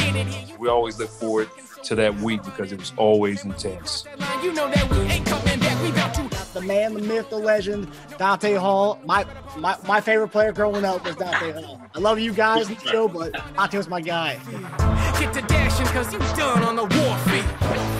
You We always look forward to that week because it was always intense. You know that we ain't coming back. We about to the man, the myth, the legend, Dante Hall. My my, my favorite player growing up was Dante Hall. I love you guys in the show, but Dante was my guy. get to dashing because you done on the warfare.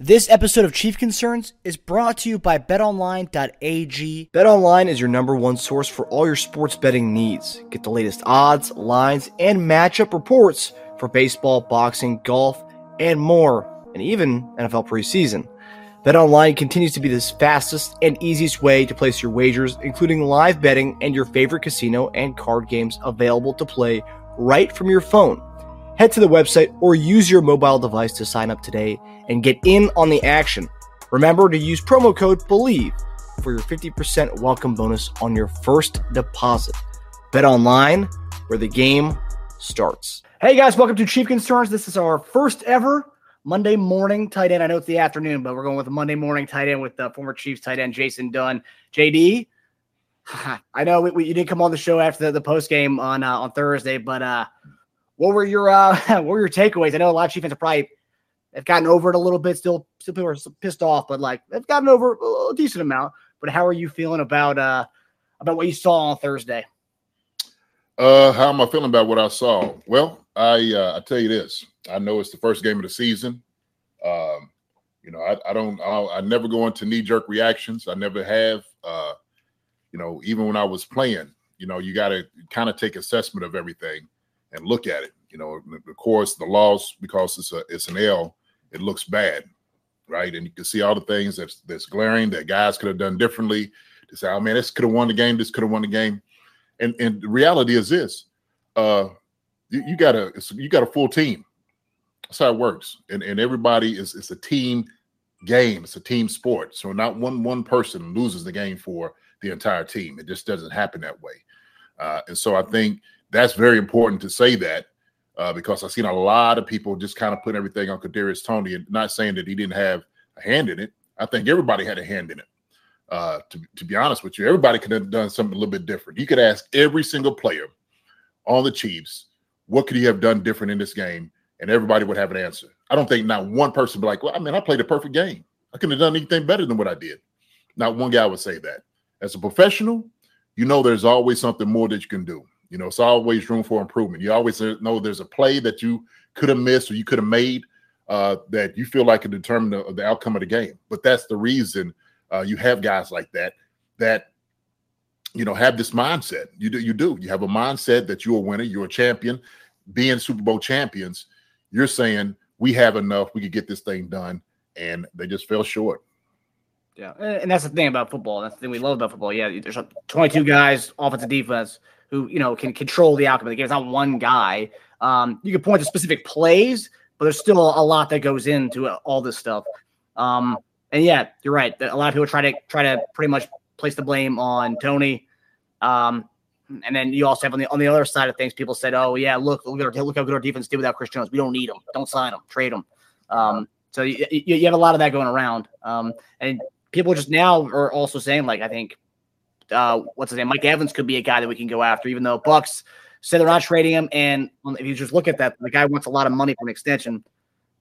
This episode of Chief Concerns is brought to you by betonline.ag. BetOnline is your number one source for all your sports betting needs. Get the latest odds, lines, and matchup reports for baseball, boxing, golf, and more, and even NFL preseason. BetOnline continues to be the fastest and easiest way to place your wagers, including live betting and your favorite casino and card games available to play right from your phone. Head to the website or use your mobile device to sign up today and get in on the action. Remember to use promo code BELIEVE for your 50% welcome bonus on your first deposit. Bet online where the game starts. Hey guys, welcome to Chief Concerns. This is our first ever Monday morning tight end. I know it's the afternoon, but we're going with a Monday morning tight end with the former Chiefs tight end Jason Dunn. JD, I know we, we, you didn't come on the show after the, the post game on uh, on Thursday, but uh, what were your uh, what were your takeaways? I know a lot of Chiefs have probably have gotten over it a little bit. Still, still people are pissed off, but like they've gotten over a decent amount. But how are you feeling about uh about what you saw on Thursday? Uh, how am I feeling about what I saw? Well, I uh, I tell you this. I know it's the first game of the season. Um, you know, I, I don't. I, I never go into knee jerk reactions. I never have. Uh, you know, even when I was playing, you know, you got to kind of take assessment of everything and look at it. You know, of course, the loss because it's a it's an L, it looks bad, right? And you can see all the things that's that's glaring that guys could have done differently. To say, oh man, this could have won the game. This could have won the game. And and the reality is this: uh, you, you got a you got a full team. That's how it works. And and everybody is it's a team game. It's a team sport. So not one one person loses the game for the entire team. It just doesn't happen that way. Uh, and so I think that's very important to say that uh, because I've seen a lot of people just kind of put everything on Kadarius Toney and not saying that he didn't have a hand in it. I think everybody had a hand in it. Uh, to, to be honest with you, everybody could have done something a little bit different. You could ask every single player on the Chiefs, what could he have done different in this game? And everybody would have an answer. I don't think not one person would be like, well, I mean, I played a perfect game. I couldn't have done anything better than what I did. Not one guy would say that. As a professional, you know there's always something more that you can do. You know, it's always room for improvement. You always know there's a play that you could have missed or you could have made uh, that you feel like could determine the, the outcome of the game. But that's the reason uh, you have guys like that that you know have this mindset. You do, you do. You have a mindset that you're a winner, you're a champion. Being Super Bowl champions, you're saying we have enough, we could get this thing done, and they just fell short. Yeah, and that's the thing about football. That's the thing we love about football. Yeah, there's 22 guys, offensive defense, who you know can control the outcome of the game. It's not one guy. Um, you can point to specific plays, but there's still a lot that goes into all this stuff. Um, and yeah, you're right. A lot of people try to try to pretty much place the blame on Toney. Um, and then you also have on the on the other side of things, people said, "Oh yeah, look look, at our, look how good our defense did without Chris Jones. We don't need him. Don't sign him. Trade him." Um, so you, you, have a lot of that going around. Um, and people just now are also saying, like, I think, uh, what's his name? Mike Evans could be a guy that we can go after, even though Bucks said they're not trading him. And if you just look at that, the guy wants a lot of money for an extension.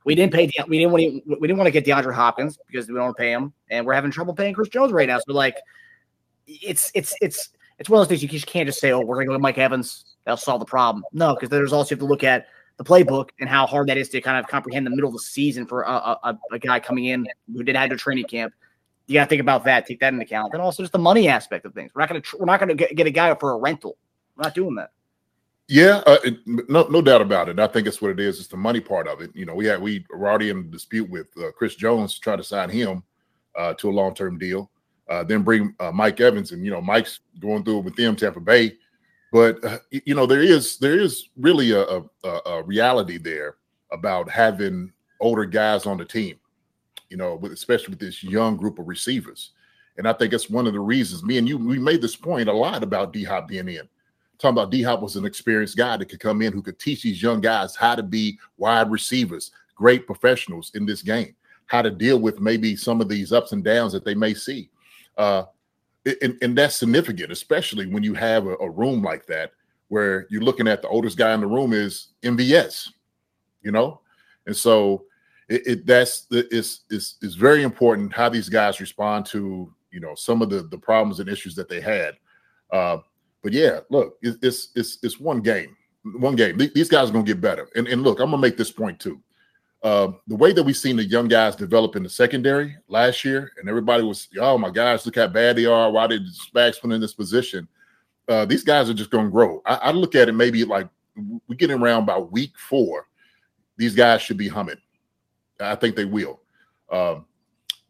We didn't pay. De- we didn't want to. We didn't want to get DeAndre Hopkins because we don't want to pay him, and we're having trouble paying Chris Jones right now. So like, it's it's it's it's one of those things you just can't just say, "Oh, we're going to go with Mike Evans. That'll solve the problem." No, because there's also you have to look at the playbook and how hard that is to kind of comprehend the middle of the season for a, a, a guy coming in who didn't have a training camp. You got to think about that, take that into account, and also just the money aspect of things. We're not going to we're not going to get a guy for a rental. We're not doing that. Yeah, uh, it, no, no doubt about it. I think it's what it is. It's the money part of it. You know, we had we were already in a dispute with uh, Chris Jones to try to sign him uh, to a long term deal. Uh, then bring uh, Mike Evans, and you know, Mike's going through it with them Tampa Bay. But uh, you know, there is there is really a, a a reality there about having older guys on the team. You know, with, especially with this young group of receivers, and I think that's one of the reasons. Me and you, we made this point a lot about D Hop being in. Talking about D Hop was an experienced guy that could come in who could teach these young guys how to be wide receivers, great professionals in this game, how to deal with maybe some of these ups and downs that they may see. Uh, and, and that's significant, especially when you have a, a room like that where you're looking at the oldest guy in the room is MVS, you know, and so it, it that's it's, it's it's very important how these guys respond to you know some of the the problems and issues that they had. Uh, but yeah, look, it, it's it's it's one game, one game. These guys are gonna get better. And and look, I'm gonna make this point too. Uh, the way that we've seen the young guys develop in the secondary last year, and everybody was, oh my gosh, look how bad they are. Why did put in this position? Uh, these guys are just going to grow. I, I look at it maybe like we get around about week four. These guys should be humming. I think they will. Um,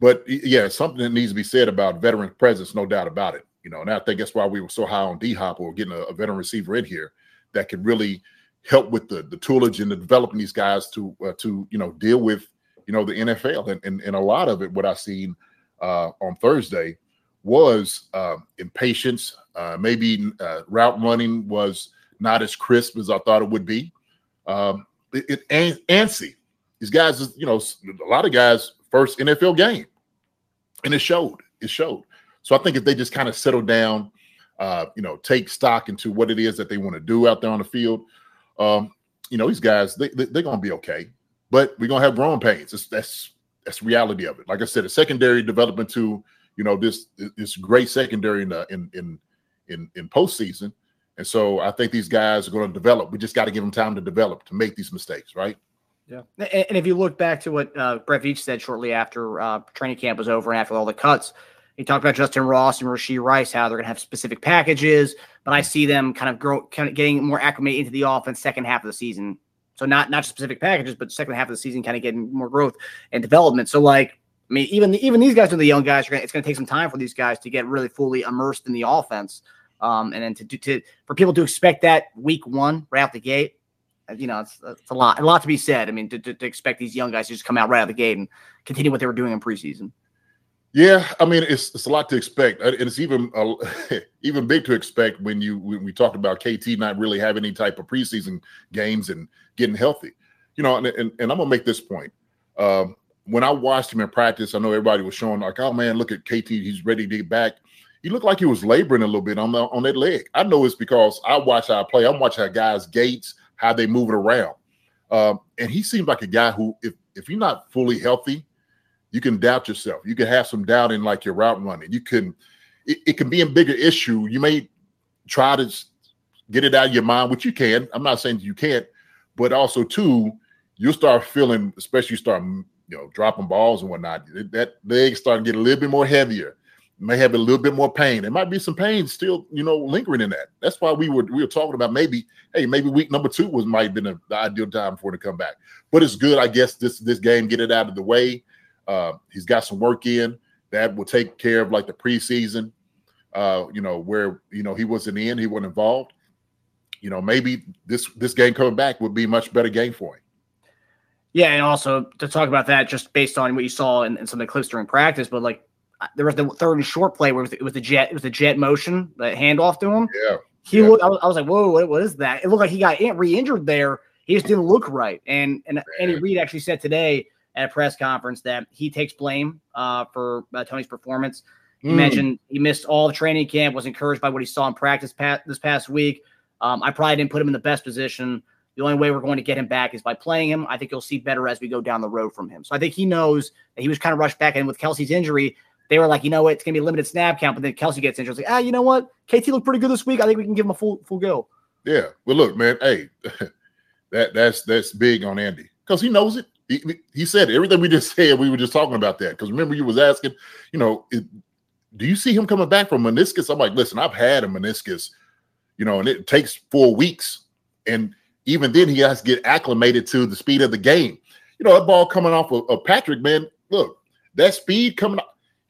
but yeah, something that needs to be said about veteran presence, no doubt about it. You know, and I think that's why we were so high on D Hop or getting a, a veteran receiver in here that can really help with the the toolage and the developing these guys to uh, to you know deal with you know the NFL and and, and a lot of it what I seen uh, on Thursday was uh, impatience. Maybe uh, route running was not as crisp as I thought it would be. Um, it, it an- antsy. These guys, you know, a lot of guys first NFL game, and it showed. It showed. So I think if they just kind of settle down, uh, you know, take stock into what it is that they want to do out there on the field, um, you know, these guys they, they, they're going to be okay. But we're to have growing pains. It's, that's that's reality of it. Like I said, a secondary development to you know this this great secondary in the, in in in in postseason. And so I think these guys are going to develop. We just got to give them time to develop to make these mistakes, right? Yeah. And, if you look back to what uh, Brett Veach said shortly after uh, training camp was over and after all the cuts, he talked about Justin Ross and Rashee Rice, how they're going to have specific packages, but I see them kind of grow, kind of getting more acclimated into the offense second half of the season. So not not just specific packages, but second half of the season, kind of getting more growth and development. So like, I mean, even even these guys, are the young guys, it's going to take some time for these guys to get really fully immersed in the offense, um, and then to do to for people to expect that week one right out the gate. Uh, You know, it's, it's a lot, a lot to be said. I mean, to, to, to expect these young guys to just come out right out of the gate and continue what they were doing in preseason. Yeah, I mean it's it's a lot to expect, and it's even uh, even big to expect when you when we talked about KT not really having any type of preseason games and getting healthy. You know, and and, and I'm gonna make this point. Um, when I watched him in practice, I know everybody was showing like, "Oh man, look at KT, he's ready to get back." He looked like he was laboring a little bit on the, on that leg. I know it's because I watch how I play. I'm watching how guys gates, how they move it around, um, and he seems like a guy who, if if you're not fully healthy, you can doubt yourself. You can have some doubt in like your route running. You can, it, it can be a bigger issue. You may try to get it out of your mind, which you can. I'm not saying you can't, but also too, you'll start feeling, especially you start, you know, dropping balls and whatnot. That- That leg start to get a little bit more heavier. May have a little bit more pain. There might be some pain still, you know, lingering in that. That's why we were we were talking about maybe, hey, maybe week number two was might have been a, the ideal time for him to come back. But it's good, I guess. This this game get it out of the way. Uh, he's got some work in that will take care of like the preseason, uh, you know, where you know he wasn't in, he wasn't involved. You know, maybe this this game coming back would be much better game for him. Yeah, and also to talk about that, just based on what you saw in, some of the clips during practice, but like there was the third and short play where it was, it was the jet, it was the jet motion, the handoff to him. Yeah, He Yeah. looked, I was, I was like, whoa, what, what is that? It looked like he got in- re-injured there. He just didn't look right. And and Andy Reid actually said today at a press conference that he takes blame uh, for uh, Toney's performance. He Mm. mentioned he missed all the training camp, was encouraged by what he saw in practice pat- this past week. Um, I probably didn't put him in the best position. The only way we're going to get him back is by playing him. I think you'll see better as we go down the road from him. So I think he knows that he was kind of rushed back in with Kelce's injury. They were like, you know what, it's to be a limited snap count, but then Kelce gets injured. It's like, ah, you know what, KT looked pretty good this week. I think we can give him a full full go. Yeah. Well, look, man. Hey, that that's that's big on Andy because he knows it. He, he said it. everything we just said. We were just talking about that because remember you was asking, you know, it, do you see him coming back from meniscus? I'm like, listen, I've had a meniscus, you know, and it takes four weeks, and even then he has to get acclimated to the speed of the game. You know, that ball coming off of, of Patrick, man. Look, that speed coming.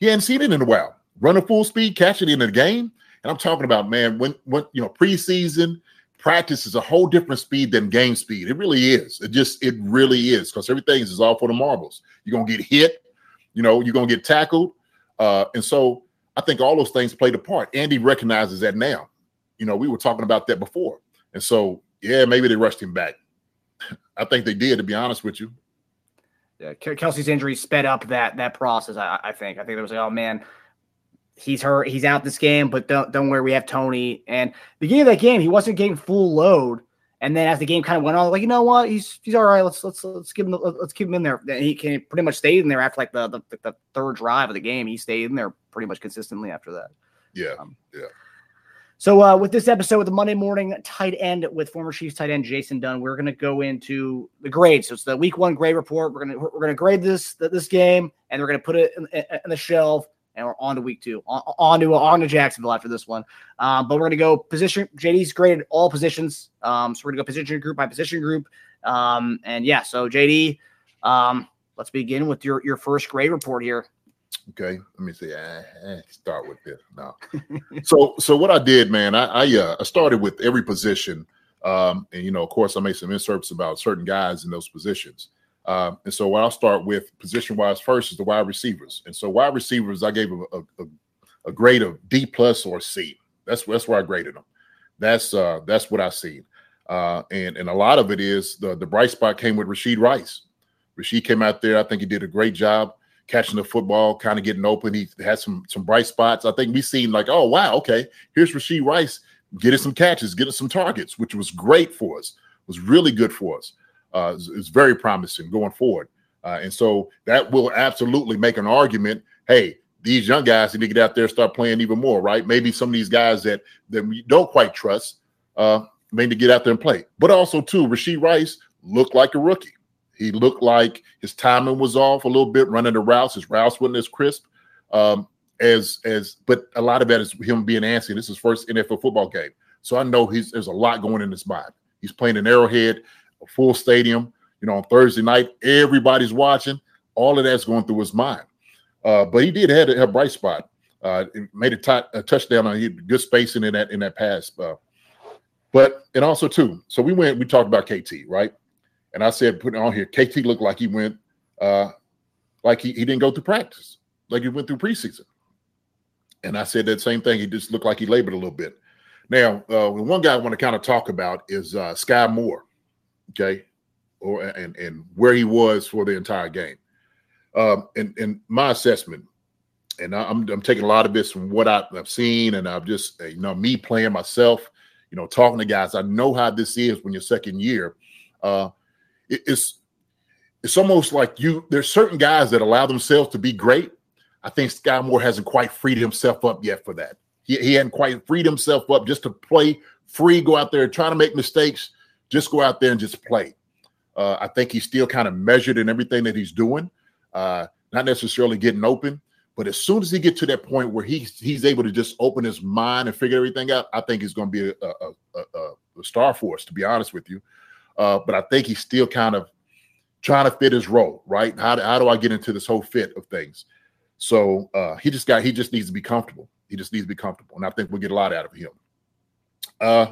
He hadn't seen it in a while. Running full speed, catching it in the game. And I'm talking about, man, when when you know, preseason practice is a whole different speed than game speed. It really is. It just it really is because everything is all for the marbles. You're gonna get hit, you know, you're gonna get tackled. Uh, and so I think all those things played a part. Andy recognizes that now. You know, we were talking about that before. And so, yeah, maybe they rushed him back. I think they did, to be honest with you. Yeah, Kelce's injury sped up that that process. I, I think. I think there was like, oh man, he's hurt, he's out this game, but don't don't worry, we have Toney. And beginning of that game, he wasn't getting full load. And then as the game kind of went on, like you know what, he's he's all right. Let's let's let's give him let's keep him in there. And he can pretty much stayed in there after like the, the the third drive of the game. He stayed in there pretty much consistently after that. Yeah, um, yeah. So uh, with this episode with the Monday morning tight end with former Chiefs tight end Jason Dunn, we're going to go into the grades. So it's the week one grade report. We're going to we're going to grade this this game, and we're going to put it in, in, the shelf. And we're on to week two, on, to on to Jacksonville after this one. Um, but we're going to go position. JD's graded all positions, um, so we're going to go position group by position group. Um, and yeah, so JD, um, let's begin with your your first grade report here. Okay, let me see. Eh, eh, start with this. No. so, so what I did, man, I I, uh, I started with every position, um, and you know, of course, I made some inserts about certain guys in those positions. Um, and so, what I'll start with position wise first is the wide receivers. And so, wide receivers, I gave a, a, a grade of D plus or C. That's that's where I graded them. That's uh, that's what I see. Uh, and and a lot of it is the the bright spot came with Rashee Rice. Rashee came out there. I think he did a great job catching the football, kind of getting open. He had some some bright spots. I think we seen like, oh wow, okay, here's Rashee Rice getting some catches, getting some targets, which was great for us. Was really good for us. Uh, it's, it's very promising going forward. Uh, and so that will absolutely make an argument. Hey, these young guys need to get out there and start playing even more, right? Maybe some of these guys that that we don't quite trust uh, may need to get out there and play. But also too, Rashee Rice looked like a rookie. He looked like his timing was off a little bit, running the routes. His routes wasn't as crisp um, as as. But a lot of that is him being antsy. This is his first NFL football game, so I know he's there's a lot going in his mind. He's playing in Arrowhead, a full stadium. You know, on Thursday night, everybody's watching. All of that's going through his mind. Uh, but he did have a, bright spot. Uh, made a, t- a touchdown on good spacing in that in that pass. Uh, but and also too, so we went. We talked about KT, right? And I said, putting on here, KT looked like he went, uh, like he, he didn't go through practice, like he went through preseason. And I said that same thing. He just looked like he labored a little bit. Now, uh, one guy I want to kind of talk about is uh, Skyy Moore, okay, or and and where he was for the entire game. Um, and and my assessment, and I'm I'm taking a lot of this from what I've seen, and I've just you know me playing myself, you know, talking to guys. I know how this is when you're second year. Uh, it's it's almost like you there's certain guys that allow themselves to be great. I think Skyy Moore hasn't quite freed himself up yet for that. He, he hadn't quite freed himself up just to play free, go out there trying to make mistakes, just go out there and just play. Uh, I think he's still kind of measured in everything that he's doing, uh, not necessarily getting open. But as soon as he gets to that point where he's he's able to just open his mind and figure everything out, I think he's going to be a, a, a, a, star for us. To be honest with you, uh, but I think he's still kind of trying to fit his role, right? How do, how do I get into this whole fit of things? So uh, he just got he just needs to be comfortable. He just needs to be comfortable, and I think we'll get a lot out of him. Uh,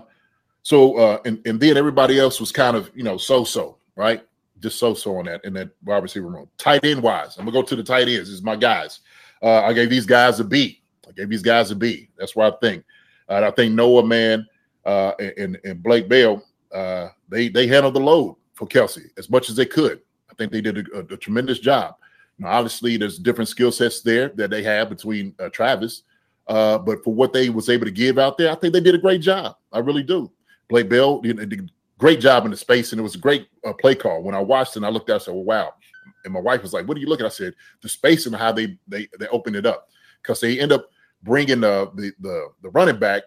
so uh, and and then everybody else was kind of you know so so right, just so so on that in that wide receiver room. Tight end wise, I'm gonna go to the tight ends. This is my guys. Uh, I gave these guys a B. I gave these guys a B. That's what I think. Uh, I think Noah man uh, and and Blake Bell uh, they they handled the load for Kelce as much as they could. I think they did a, a, tremendous job. Now, obviously, there's different skill sets there that they have between uh, Travis, uh, but for what they was able to give out there, I think they did a great job. I really do. Blake Bell did a great job in the space, and it was a great uh, play call. When I watched it, and I looked out, I said, well, "Wow!" And my wife was like, "What are you looking?" At? I said, "The space and how they they they opened it up because they end up bringing the the the, the running back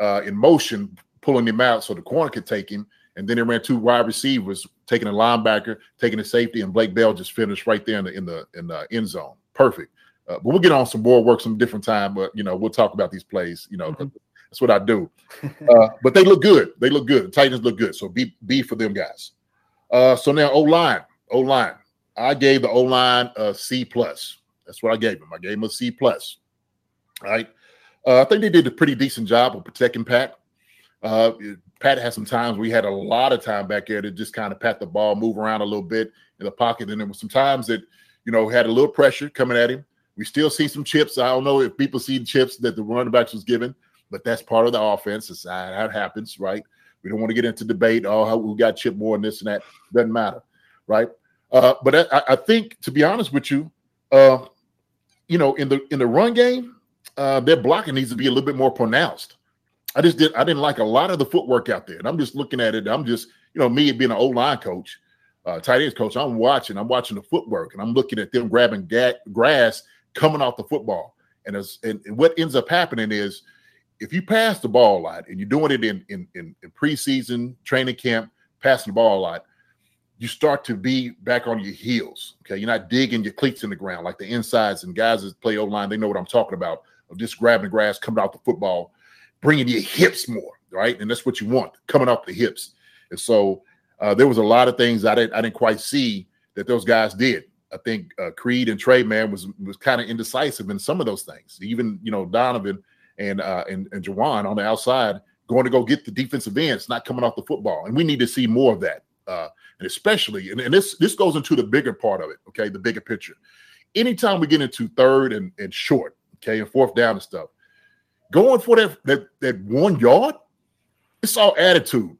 uh, in motion, pulling him out so the corner could take him. And then they ran two wide receivers, taking a linebacker, taking a safety, and Blake Bell just finished right there in the in the in the end zone. Perfect. Uh, but we'll get on some more work some different time. But you know, we'll talk about these plays. You know, mm-hmm. that's what I do. Uh, but they look good. They look good. The Titans look good. So be be for them guys. Uh, so now O line, O line. I gave the O line a C plus. That's what I gave him. I gave him a C plus. All right. Uh, I think they did a pretty decent job of protecting Pat. Uh, Pat had some times we had a lot of time back there to just kind of pat the ball, move around a little bit in the pocket, and there was some times that you know had a little pressure coming at him. We still see some chips. I don't know if people see the chips that the running backs was given, but that's part of the offense. It's how it happens, right? We don't want to get into debate. Oh, we got chip more and this and that. Doesn't matter, right? Uh, but I, I, think, to be honest with you, uh, you know, in the in the run game, uh, their blocking needs to be a little bit more pronounced. I just did. I didn't like a lot of the footwork out there, and I'm just looking at it. I'm just, you know, me being an old line coach, uh, tight ends coach. I'm watching. I'm watching the footwork, and I'm looking at them grabbing ga- grass coming off the football. And as and, and, what ends up happening is, if you pass the ball a lot, and you're doing it in in, in, in preseason training camp, passing the ball a lot, you start to be back on your heels. Okay, you're not digging your cleats in the ground like the insides and guys that play O line. They know what I'm talking about of just grabbing grass, coming out the football bringing your hips more, right? And that's what you want, coming off the hips. And so uh, there was a lot of things I didn't I didn't quite see that those guys did. I think uh, Creed and Trey man was was kind of indecisive in some of those things. Even you know Donovan and uh, and and Jawaan on the outside going to go get the defensive ends, not coming off the football, and we need to see more of that. Uh, and especially, and, and this this goes into the bigger part of it. Okay, the bigger picture. Anytime we get into third and, and short, okay, and fourth down and stuff, going for that that that one yard, it's all attitude.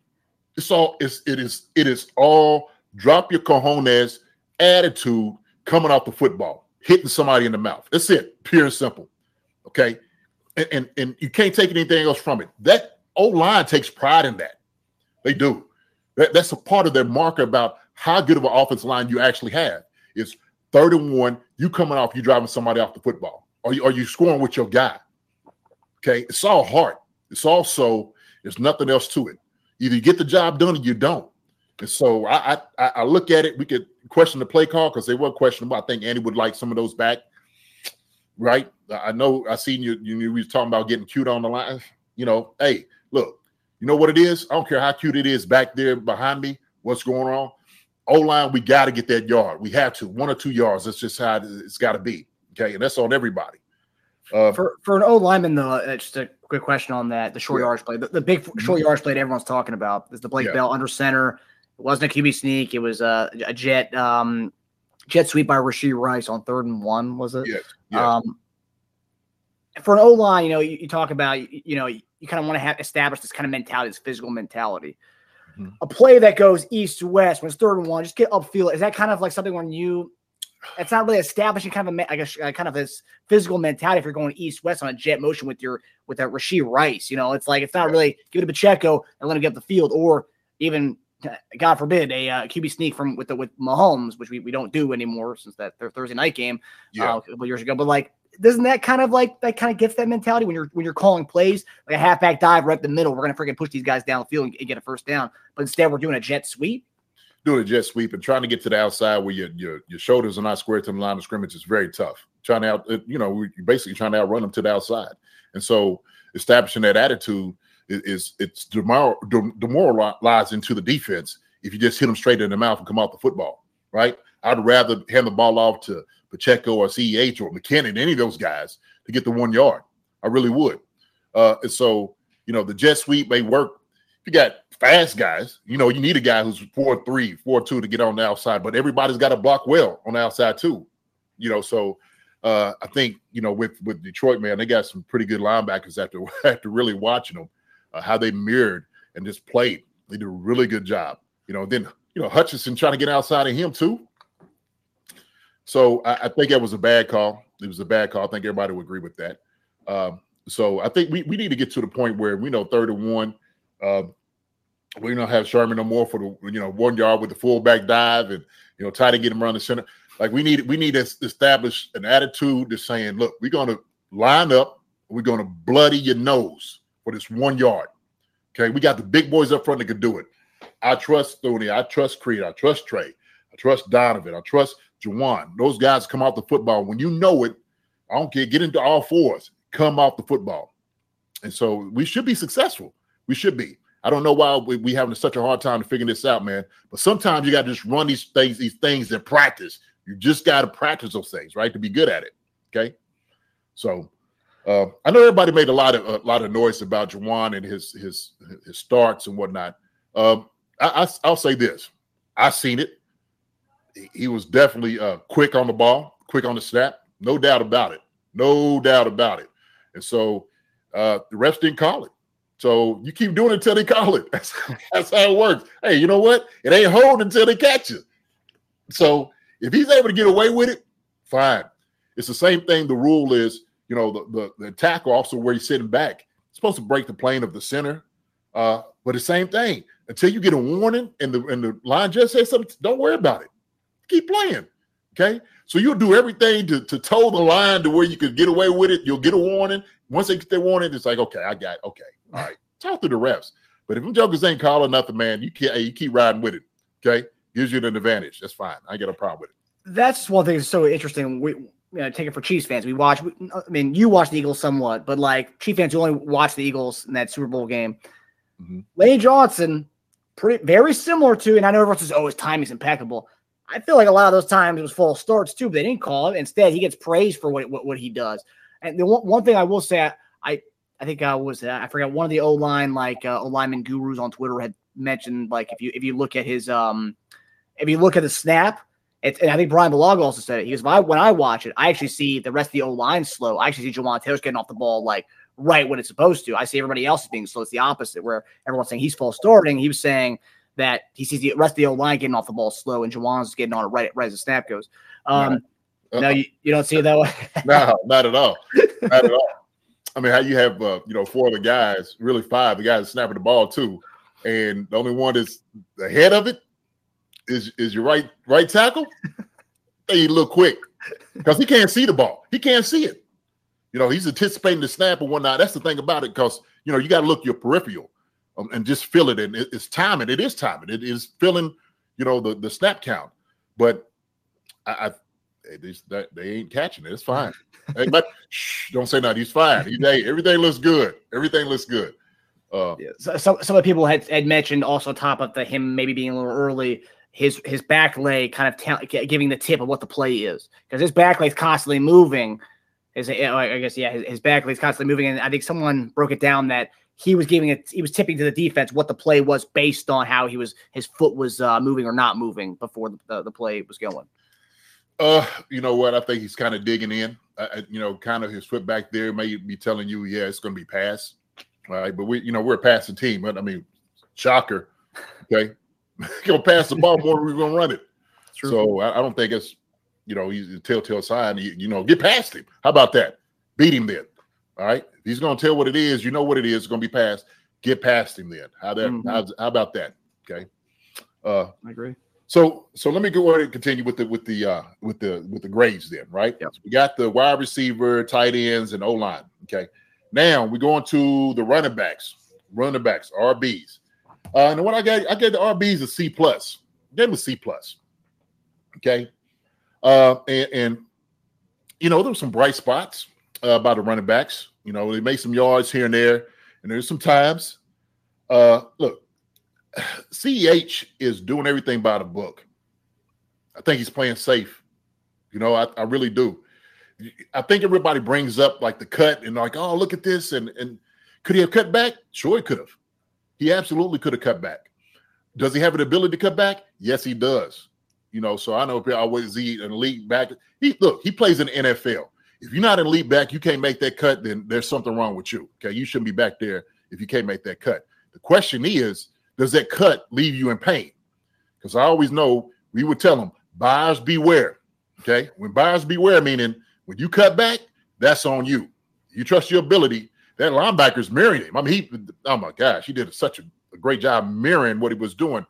It's all it's it is it is all drop your cojones attitude coming off the football, hitting somebody in the mouth. That's it, pure and simple. Okay. And, and, and you can't take anything else from it. That old line takes pride in that. They do. That, that's a part of their marker about how good of an offensive line you actually have. Is third and one, you coming off, you driving somebody off the football. Or you, are you scoring with your guy? Okay, it's all heart. It's also there's nothing else to it. Either you get the job done or you don't. And so I I, I look at it. We could question the play call because they were questionable. I think Andy would like some of those back. Right. I know I seen you. You were talking about getting cute on the line. You know, hey, look. You know what it is? I don't care how cute it is back there behind me. What's going on? O line, we got to get that yard. We have to one or two yards. That's just how it's got to be. Okay, and that's on everybody. Uh, for for an old lineman, though, uh, just a quick question on that: the short yeah. yards play, the, the big short mm-hmm. yards play that everyone's talking about is the Blake yeah. Bell under center. It wasn't a QB sneak; it was a, a jet um, jet sweep by Rashee Rice on third and one. Was it? Yes. Yeah. Um, for an O line, you know, you, you, talk about you, you know you, you kind of want to have establish this kind of mentality, this physical mentality. Mm-hmm. A play that goes east to west when it's third and one, just get upfield. Is that kind of like something when you it's not really establishing kind of a like a, kind of this physical mentality if you're going east west on a jet motion with your with that Rashee Rice. You know, it's like it's not really give it to Pacheco and let him get up the field, or even God forbid a uh, QB sneak from with the with Mahomes, which we, we don't do anymore since that their Thursday night game yeah. uh, a couple years ago. But like, doesn't that kind of like that kind of gets that mentality when you're when you're calling plays like a halfback dive right in the middle? We're gonna freaking push these guys down the field and, and get a first down, but instead we're doing a jet sweep doing a jet sweep and trying to get to the outside where your your, your shoulders are not square to the line of scrimmage is very tough. Trying to out, you know, you're basically trying to outrun them to the outside, and so establishing that attitude is, is it's demoralizing into the defense if you just hit them straight in the mouth and come off the football, right? I'd rather hand the ball off to Pacheco or CEH or McKinnon, any of those guys, to get the one yard. I really would. Uh, and so, you know, the jet sweep may work you got fast guys, you know, you need a guy who's four three, four two to get on the outside, but everybody's got to block well on the outside too. You know, so uh, I think you know with with Detroit, man, they got some pretty good linebackers after after really watching them, uh, how they mirrored and just played. They did a really good job. You know, then you know Hutchinson trying to get outside of him too. So I, I think that was a bad call. It was a bad call. I think everybody would agree with that. Um, so I think we, we need to get to the point where we know third and one uh, we don't have Sherman no more for the you know one yard with the fullback dive and you know try to get him around the center. Like we need we need to establish an attitude that's saying, look, we're gonna line up, we're gonna bloody your nose for this one yard. Okay, we got the big boys up front that can do it. I trust Thuney, I trust Creed, I trust Trey, I trust Donovan, I trust Jawaan. Those guys come off the football. When you know it, I don't care, get into all fours, come off the football. And so we should be successful. We should be. I don't know why we, we having such a hard time to figure this out, man. But sometimes you got to just run these things, these things in practice. You just got to practice those things, right, to be good at it. Okay. So Uh, I know everybody made a lot of a lot of noise about Jawaan and his his his starts and whatnot. Um, I, I will say this: I seen it. He, he was definitely uh, quick on the ball, quick on the snap, no doubt about it, no doubt about it. And so uh, the refs didn't call it. So you keep doing it until they call it. That's, that's how it works. Hey, you know what? It ain't hold until they catch you. So if he's able to get away with it, fine. It's the same thing. The rule is, you know, the the, the tackle also where he's sitting back, supposed to break the plane of the center. Uh, but the same thing until you get a warning and the and the line just says something. Don't worry about it. Keep playing. Okay. So you'll do everything to, to toe the line to where you could get away with it. You'll get a warning. Once they get their warning, it's like, okay, I got it. Okay. All right. Talk to the refs. But if them jokers ain't calling nothing, man, you can't you keep riding with it. Okay. Gives you an advantage. That's fine. I get a problem with it. That's one thing that's so interesting. We you know, take it for Chiefs fans. We watch. I mean, you watch the Eagles somewhat, but like Chief fans, you only watch the Eagles in that Super Bowl game. Mm-hmm. Lane Johnson, pretty very similar to, and I know everyone says, "Oh, his timing's impeccable." I feel like a lot of those times it was false starts too, but they didn't call it. Instead, he gets praised for what what, what he does. And the one, one thing I will say, I I, think I uh, was I forgot one of the O line like uh, O lineman gurus on Twitter had mentioned like if you if you look at his um if you look at the snap it's, and I think Brian Bulaga also said it. He goes, I, when I watch it, I actually see the rest of the O line slow. I actually see Jawaan Taylor's getting off the ball like right when it's supposed to. I see everybody else being slow. It's the opposite, where everyone's saying he's false starting. He was saying that he sees the rest of the O line getting off the ball slow, and Jawaan's getting on it right, right as the snap goes. Um, uh, no, you, you don't see it that way. no, not at all. Not at all. I mean, how you have uh, you know four of the guys, really five, the guys snapping the ball too, and the only one that's ahead of it is is your right right tackle. Hey, a little quick because he can't see the ball. He can't see it. You know, he's anticipating the snap and whatnot. That's the thing about it because you know you got to look your peripheral um, and just feel it. And it, it's timing. It is timing. It is filling. You know the the snap count. But I, I they, they ain't catching it. It's fine. hey, but shh, don't say nothing. He's fine. He, hey, everything looks good. Everything looks good. Uh, yeah. So, some some of the people had, had mentioned also top of the him maybe being a little early his his back leg kind of t- giving the tip of what the play is because his back leg's constantly moving. His, I guess yeah, his, his back leg's constantly moving, and I think someone broke it down that he was giving it, he was tipping to the defense what the play was based on how he was his foot was uh, moving or not moving before the, the, the, play was going. Uh, you know what? I think he's kind of digging in. Uh, you know, kind of his foot back there may be telling you, yeah, it's going to be pass. Right, but we, you know, we're a passing team. But I mean, shocker. Okay, gonna pass the ball more than we're gonna run it. So I, I, don't think it's you know he's a telltale sign. You, you, know, get past him. How about that? Beat him then. All right. If he's gonna tell what it is, you know what it is. It's gonna be passed. Get past him then. How that? Mm-hmm. How, how, about that? Okay. Uh, I agree. So so let me go ahead and continue with the with the uh with the with the grades then, right? Yep. So we got the wide receiver, tight ends, and O line. Okay. Now we go into the running backs, running backs, RBs. Uh, and what I got, I gave the RBs a C plus. Gave them a C plus. Okay. Uh, and, and you know, there were some bright spots uh, by the running backs. You know, they made some yards here and there, and there's some times. Uh, look, CEH is doing everything by the book. I think he's playing safe. You know, I, I really do. I think everybody brings up like the cut and like, oh, look at this, and and could he have cut back? Sure, he could have. He absolutely could have cut back. Does he have an ability to cut back? Yes, he does. You know, so I know if I always he an elite back. He look, he plays in the NFL. If you're not an elite back, you can't make that cut, then there's something wrong with you. Okay. You shouldn't be back there if you can't make that cut. The question is, does that cut leave you in pain? Because I always know we would tell them, buyers beware. Okay. When buyers beware, meaning when you cut back, that's on you. You trust your ability that linebacker's mirroring him. I mean, he, oh my gosh, he did such a, a great job mirroring what he was doing.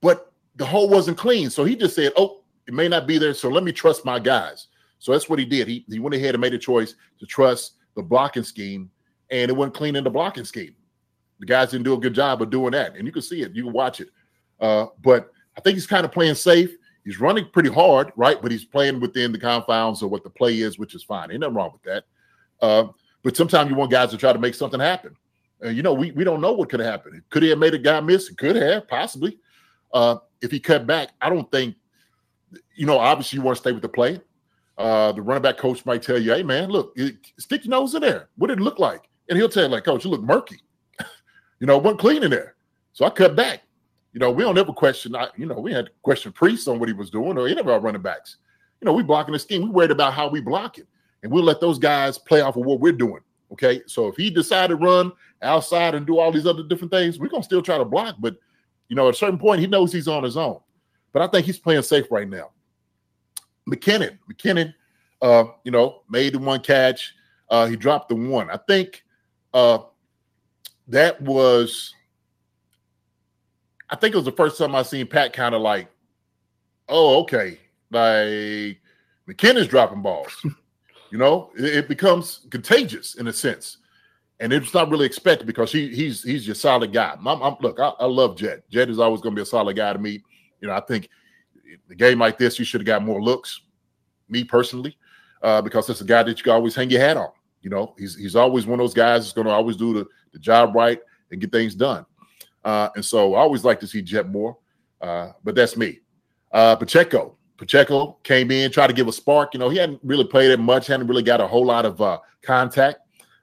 But the hole wasn't clean. So he just said, oh, it may not be there. So let me trust my guys. So that's what he did. He, he went ahead and made a choice to trust the blocking scheme, and it wasn't clean in the blocking scheme. The guys didn't do a good job of doing that. And you can see it, you can watch it. Uh, but I think he's kind of playing safe. He's running pretty hard, right? But he's playing within the confines of what the play is, which is fine. Ain't nothing wrong with that. Uh, but sometimes you want guys to try to make something happen. You know, we, we don't know what could have happened. Could he have made a guy miss? Could have, possibly. Uh, if he cut back, I don't think, you know, obviously you want to stay with the play. Uh, the running back coach might tell you, "Hey, man, look, stick your nose in there. What did it look like?" And he'll tell you, "Like, coach, you look murky. you know, it wasn't clean in there." So I cut back. You know, we don't ever question. I, you know, we had to question Priest on what he was doing, or any of our running backs. You know, we blocking the scheme. We worried about how we block it, and we'll let those guys play off of what we're doing. Okay, so if he decided to run outside and do all these other different things, we're gonna still try to block. But you know, at a certain point, he knows he's on his own. But I think he's playing safe right now. McKinnon, McKinnon, uh, you know, made the one catch. Uh, he dropped the one. I think uh, that was, I think it was the first time I seen Pat kind of like, oh, okay, like McKinnon's dropping balls. you know, it, it, becomes contagious in a sense, and it's not really expected because he he's he's your solid guy. I'm, I'm, look, I, I love Jet. Jet is always going to be a solid guy to me. You know, I think the game like this, you should have got more looks. Me personally, uh, because it's a guy that you can always hang your hat on. You know, he's he's always one of those guys that's going to always do the, the job right and get things done. Uh, and so I always like to see Jet more, uh, but that's me. Uh, Pacheco, Pacheco came in, tried to give a spark. You know, he hadn't really played it much, hadn't really got a whole lot of uh, contact.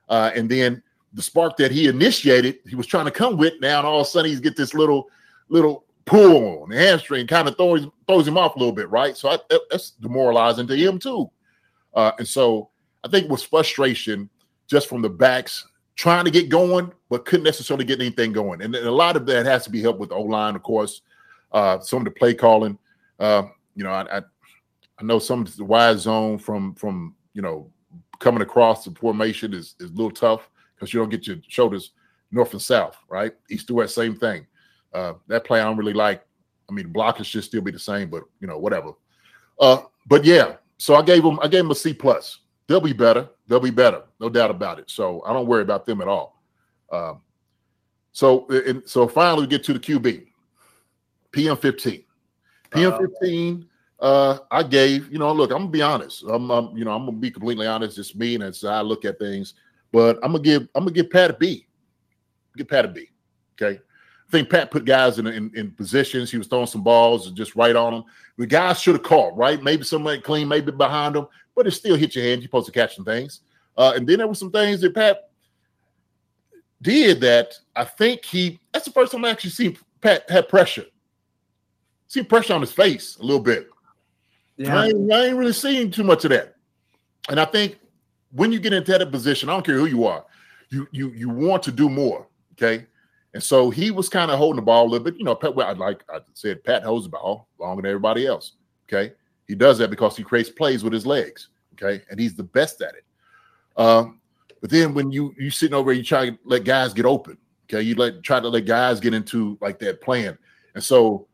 Uh, and then the spark that he initiated, he was trying to come with. Now, and all of a sudden, he's get this little little pull on the hamstring, kind of throws throws him off a little bit, right? So I, that's demoralizing to him too. Uh, and so I think it was frustration just from the backs trying to get going, but couldn't necessarily get anything going. And, a lot of that has to be helped with O line, of course. Uh, some of the play calling. Uh, you know, I, I, I know some of the wide zone from from you know coming across the formation is is a little tough because you don't get your shoulders north and south, right? East to west, same thing. Uh, that play I don't really like. I mean, blockers should still be the same, but you know, whatever. Uh, but yeah, so I gave them I gave them a C plus. They'll be better. They'll be better, no doubt about it. So I don't worry about them at all. Um, so and so finally we get to the QB. PM fifteen. PM fifteen. Uh, I gave you know look I'm gonna be honest. I'm, I'm you know I'm gonna be completely honest. It's me and it's I look at things. But I'm gonna give I'm gonna give Pat a B. Give Pat a B. Okay think Pat put guys in, in, in positions. He was throwing some balls just right on them. The guys should have caught, right? Maybe somebody clean, maybe behind them, but it still hit your hand. You're supposed to catch some things. Uh, and then there were some things that Pat did that I think he that's the first time I actually see Pat had pressure. See pressure on his face a little bit. Yeah. I ain't, I ain't really seeing too much of that. And I think when you get into that position, I don't care who you are, you you you want to do more. Okay. And so he was kind of holding the ball a little bit. You know, Pat, well, like I said, Pat holds the ball longer than everybody else. Okay. He does that because he creates plays with his legs. Okay. And he's the best at it. Um, but then when you you sitting over, you try to let guys get open. Okay. You let try to let guys get into like that plan. And so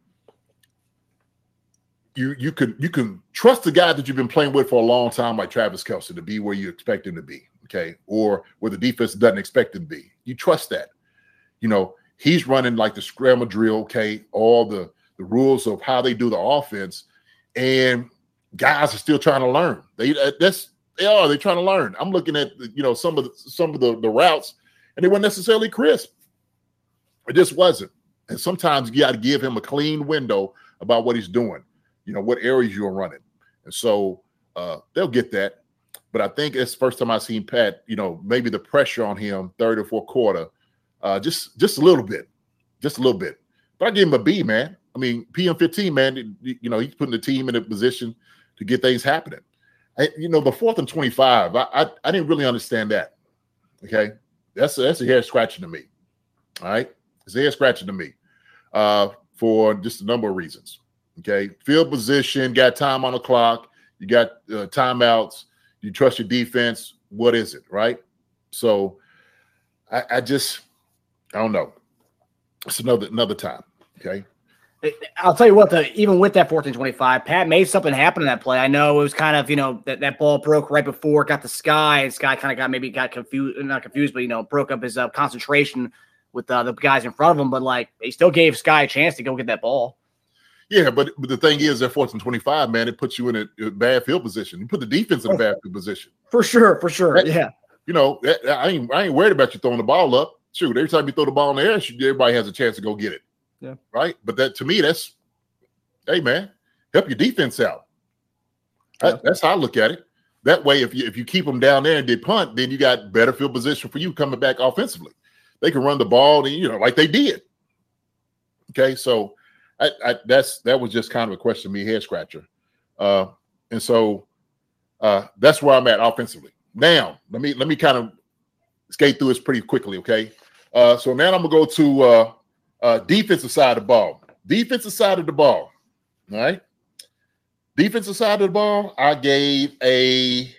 you you can you can trust the guy that you've been playing with for a long time, like Travis Kelce, to be where you expect him to be. Okay. Or where the defense doesn't expect him to be. You trust that you know, he's running like the scramble drill, okay, all the the rules of how they do the offense, and guys are still trying to learn. They uh, that's they are they trying to learn. I'm looking at you know some of the some of the, the routes, and they weren't necessarily crisp. It just wasn't. And sometimes you got to give him a clean window about what he's doing. You know what areas you're running, and so uh, they'll get that. But I think it's first time I've seen Pat. You know maybe the pressure on him third or fourth quarter uh, just just a little bit, just a little bit. But I give him a B, man. I mean, PM15, man. You know, he's putting the team in a position to get things happening. I, you know, the fourth and 25, I, I, I didn't really understand that. Okay, that's a, that's a hair scratching to me. All right, it's a hair scratching to me uh, for just a number of reasons. Okay, field position, got time on the clock, you got uh, timeouts, you trust your defense. What is it, right? So, I, I just I don't know. It's another another time. Okay. I'll tell you what, though, even with that 1425, Pat made something happen in that play. I know it was kind of, you know, that, that ball broke right before it got the sky. And Skyy kind of got maybe got confused, not confused, but, you know, broke up his uh, concentration with uh, the guys in front of him. But, like, he still gave Skyy a chance to go get that ball. Yeah, but, but the thing is, that 1425, man, it puts you in a, a, bad field position. You put the defense in a bad field position. For sure, for sure. That, yeah. You know, that, I ain't I ain't worried about you throwing the ball up shoot, every time you throw the ball in the air, everybody has a chance to go get it. Yeah. Right. But that to me, that's hey man, help your defense out. That- that's how I look at it. That way, if you if you keep them down there and did punt, then you got better field position for you coming back offensively. They can run the ball, and you know, like they did. Okay, so I, I, that's that was just kind of a question, me head scratcher, uh, and so uh, that's where I'm at offensively. Now, let me let me kind of skate through this pretty quickly. Okay, uh, so now I'm gonna go to uh, uh, defensive side of the ball. Defensive side of the ball. All right. Defensive side of the ball, I gave a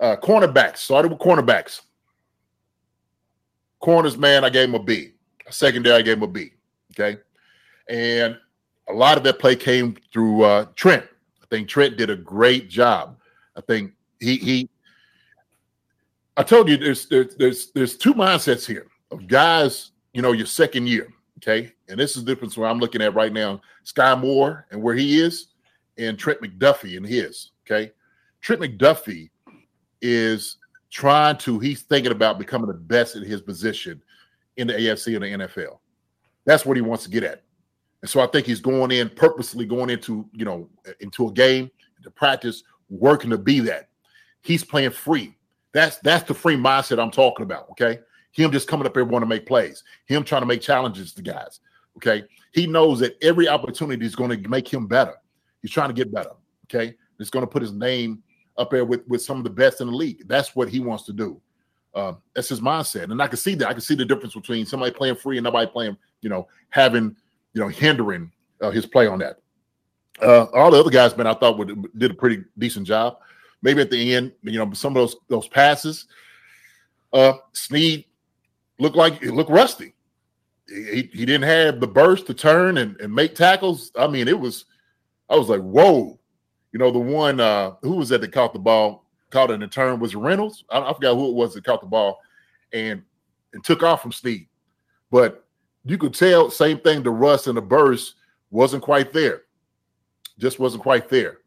uh, cornerbacks. Started with cornerbacks. Corners, man, I gave him a B. Secondary, I gave him a B. Okay. And a lot of that play came through uh, Trent. I think Trent did a great job. I think he he. I told you there's there's there's there's two mindsets here of guys. You know, your second year. Okay, and this is the difference where I'm looking at right now. Skyy Moore and where he is, and Trent McDuffie and his. Okay, Trent McDuffie is trying to. He's thinking about becoming the best in his position in the AFC and the NFL. That's what he wants to get at. And so I think he's going in purposely going into, you know, into a game, into practice, working to be that. He's playing free. That's that's the free mindset I'm talking about. Okay. Him just coming up here wanting to make plays, him trying to make challenges to guys. Okay. He knows that every opportunity is going to make him better. He's trying to get better. Okay. It's going to put his name up there with, with some of the best in the league. That's what he wants to do. Um, that's his mindset. And I can see that. I can see the difference between somebody playing free and nobody playing, you know, having you know, hindering uh, his play on that. Uh, all the other guys, man, I thought would, did a pretty decent job. Maybe at the end, you know, some of those those passes, uh, Sneed looked like it looked rusty. He, he didn't have the burst to turn and, and make tackles. I mean, it was, I was like, whoa. You know, the one uh, who was that that caught the ball, caught it in the turn was Reynolds. I, I forgot who it was that caught the ball and and took off from Sneed. But you could tell same thing the Russ and the burst wasn't quite there just wasn't quite there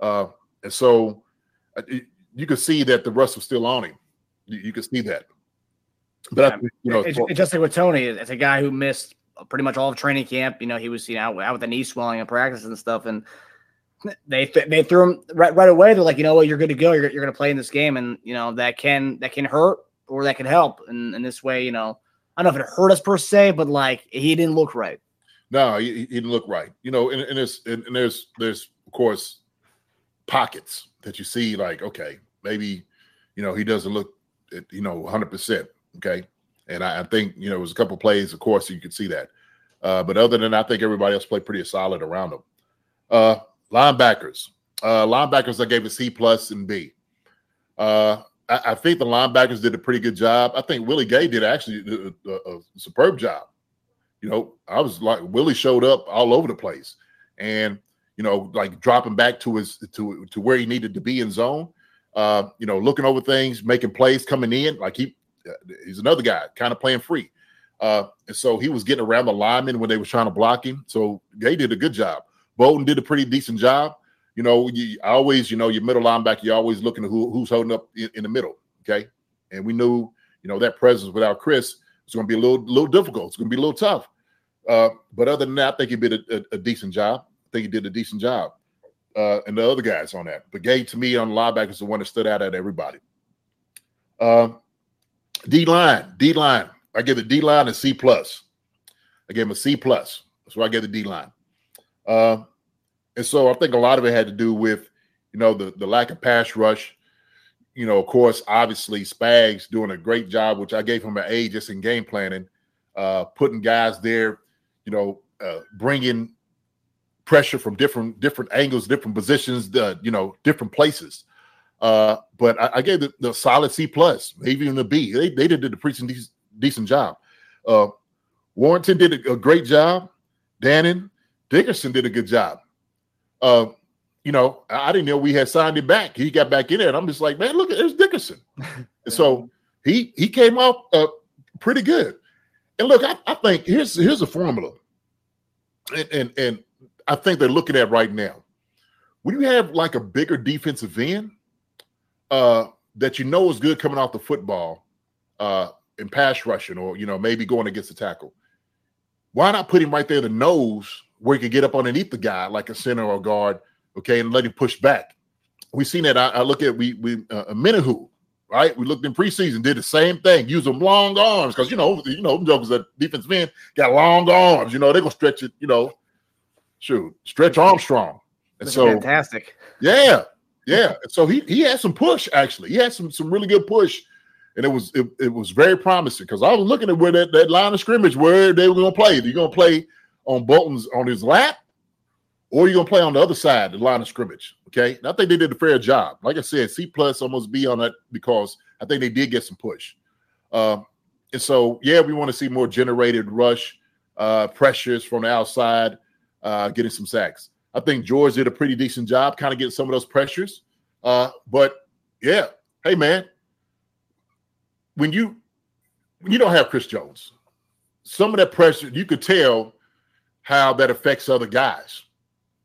uh, and so you could see that the rust was still on him you, you could see that but I, you know just like with Toney. It's a guy who missed pretty much all of training camp. You know, he was you know out, out with the knee swelling and practice and stuff, and they th- they threw him right right away. They're like, you know what, you're good to go. You're, you're going to play in this game, and you know that can that can hurt or that can help. And in this way, you know, I don't know if it hurt us per se, but like he didn't look right. no he, he didn't look right you know and, and there's and, and there's there's of course pockets that you see like okay maybe you know he doesn't look at, you know 100% okay and I, I think you know it was a couple plays of course you could see that uh, but other than that, I think everybody else played pretty solid around him. Uh, linebackers, uh, linebackers, I gave a C plus and B. Uh, I, I think the linebackers did a pretty good job. I think Willie Gay did actually a, a, a superb job. You know, I was like Willie showed up all over the place, and you know, like dropping back to his to to where he needed to be in zone. Uh, you know, looking over things, making plays, coming in. Like he, he's another guy, kind of playing free. Uh, and so he was getting around the linemen when they were trying to block him. So they did a good job. Bolton did a pretty decent job. You know, you always, you know, your middle linebacker, you're always looking at who, who's holding up in, in the middle. Okay. And we knew, you know, that presence without Chris is going to be a little, little difficult. It's going to be a little tough. Uh, but other than that, I think he did a, a, a decent job. Think he did a decent job. Uh, and the other guys on that. But Gay, to me, on the linebacker, is the one that stood out at everybody. Uh, D line, D line. I give the D line a C plus. I gave him a C plus. That's why I gave the D line. Uh, and so I think a lot of it had to do with, you know, the the lack of pass rush. You know, of course, obviously Spags doing a great job, which I gave him an A just in game planning, uh, putting guys there, you know, uh, bringing pressure from different different angles, different positions, the you know, different places. Uh, but I, I gave the, the solid C plus, maybe even a B. They they did a pretty decent, decent job. Uh, Warrington did a, a great job. Dannon Dickerson did a good job. Uh, you know, I I didn't know we had signed him back. He got back in there, and I'm just like, man, look, there's Dickerson. and so he he came off uh, pretty good. And look, I, I think here's here's a formula, and, and and I think they're looking at right now. When you have like a bigger defensive end, uh, that you know is good coming off the football, uh, in pass rushing, or you know maybe going against the tackle. Why not put him right there, the nose, where he can get up underneath the guy like a center or guard, okay, and let him push back. We've seen that. I, I look at we we uh, Omenihu, right? We looked in preseason, did the same thing, use them long arms because you know you know jokers that defense men got long arms. You know they're gonna stretch it. You know, shoot, stretch Armstrong, and Looks so fantastic. yeah, yeah. So he he had some push actually. He had some some really good push, and it was it, it was very promising because I was looking at where that, that line of scrimmage where they were gonna play. You're gonna play on Bolton's on his lap, or you're gonna play on the other side, the line of scrimmage. Okay, and I think they did a fair job. Like I said, C plus almost B on that because I think they did get some push. Um, and so yeah, we want to see more generated rush uh, pressures from the outside, uh, getting some sacks. I think George did a pretty decent job, kind of getting some of those pressures. Uh, but yeah, hey man, when you when you don't have Chris Jones, some of that pressure you could tell how that affects other guys.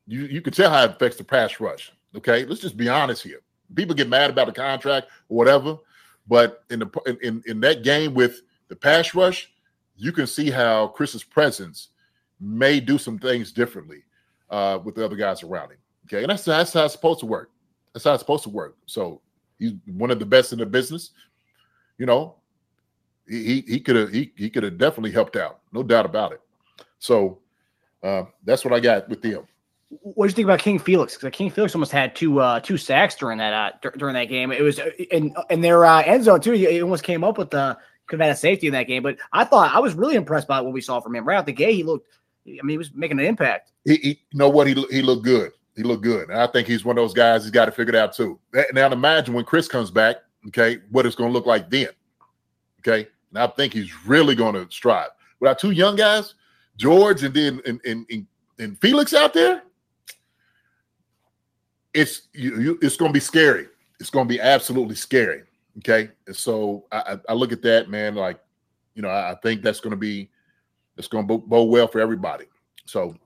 You you could tell how it affects the pass rush. Okay, let's just be honest here. People get mad about the contract or whatever, but in the in in that game with the pass rush, you can see how Chris's presence may do some things differently uh, with the other guys around him. Okay, and that's that's how it's supposed to work. That's how it's supposed to work. So he's one of the best in the business. You know, he he could have he he could have definitely helped out, no doubt about it. So uh, that's what I got with them. What do you think about King Felix? Because King Felix almost had two uh, two sacks during that uh, dur- during that game. It was uh, in in their uh, end zone too. He almost came up with the could have had a safety in that game. But I thought I was really impressed by what we saw from him right out the gate. He looked. I mean, he was making an impact. He, he you know what he he looked good. He looked good, and I think he's one of those guys. He's got to figure it out too. Now imagine when Chris comes back. Okay, what it's going to look like then. Okay, and I think he's really going to strive. With our two young guys, George and then and, and, and, and Felix out there, it's you, you it's going to be scary. It's going to be absolutely scary. Okay, and so I, I, look at that man like, you know, I think that's going to be it's going to bode well for everybody. So,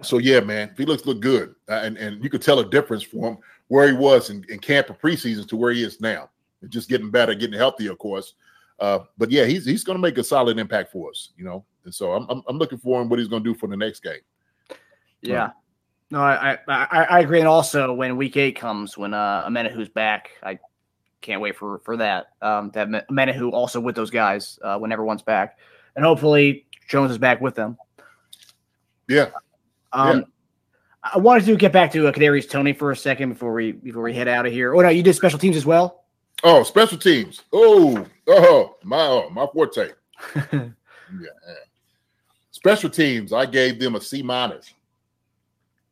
so yeah, man, Felix looked good, uh, and and you could tell a difference for him where he was in, in camp or preseason to where he is now. It's just getting better, getting healthier, of course. Uh, but yeah, he's he's going to make a solid impact for us, you know. And so I'm I'm, I'm looking for him what he's going to do for the next game. Yeah. No, I, I I agree. And also when week eight comes, when uh Omenihu's back, I can't wait for for that. Um that Omenihu also with those guys uh when everyone's back. And hopefully Jones is back with them. Yeah. Um Yeah. I wanted to get back to uh, Kadarius Toney for a second before we before we head out of here. Oh no, you did special teams as well. Oh, special teams. Oh, oh, my oh, my forte. yeah. Special teams. I gave them a C minus.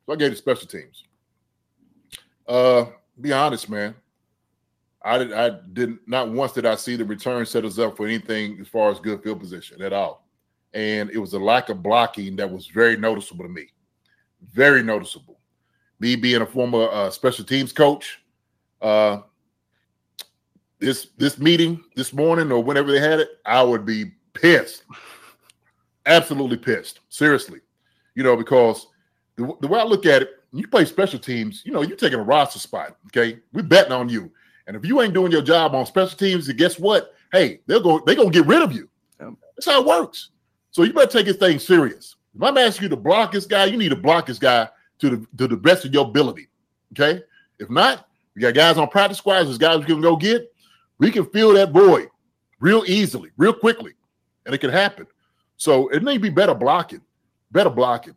So I gave the special teams. Uh, be honest, man. I did. I did not once did I see the return set us up for anything as far as good field position at all, and it was a lack of blocking that was very noticeable to me. Very noticeable. Me being a former uh, special teams coach, uh, this this meeting this morning or whenever they had it, I would be pissed, absolutely pissed. Seriously, you know, because the, the way I look at it, you play special teams, you know, you're taking a roster spot. Okay, we're betting on you, and if you ain't doing your job on special teams, then guess what? Hey, they'll go. They're gonna get rid of you. That's how it works. So you better take this thing serious. If I'm asking you to block this guy, you need to block this guy to the to the best of your ability. Okay. If not, we got guys on practice squads. There's guys we can go get. We can fill that void real easily, real quickly, and it can happen. So it may be better blocking, better blocking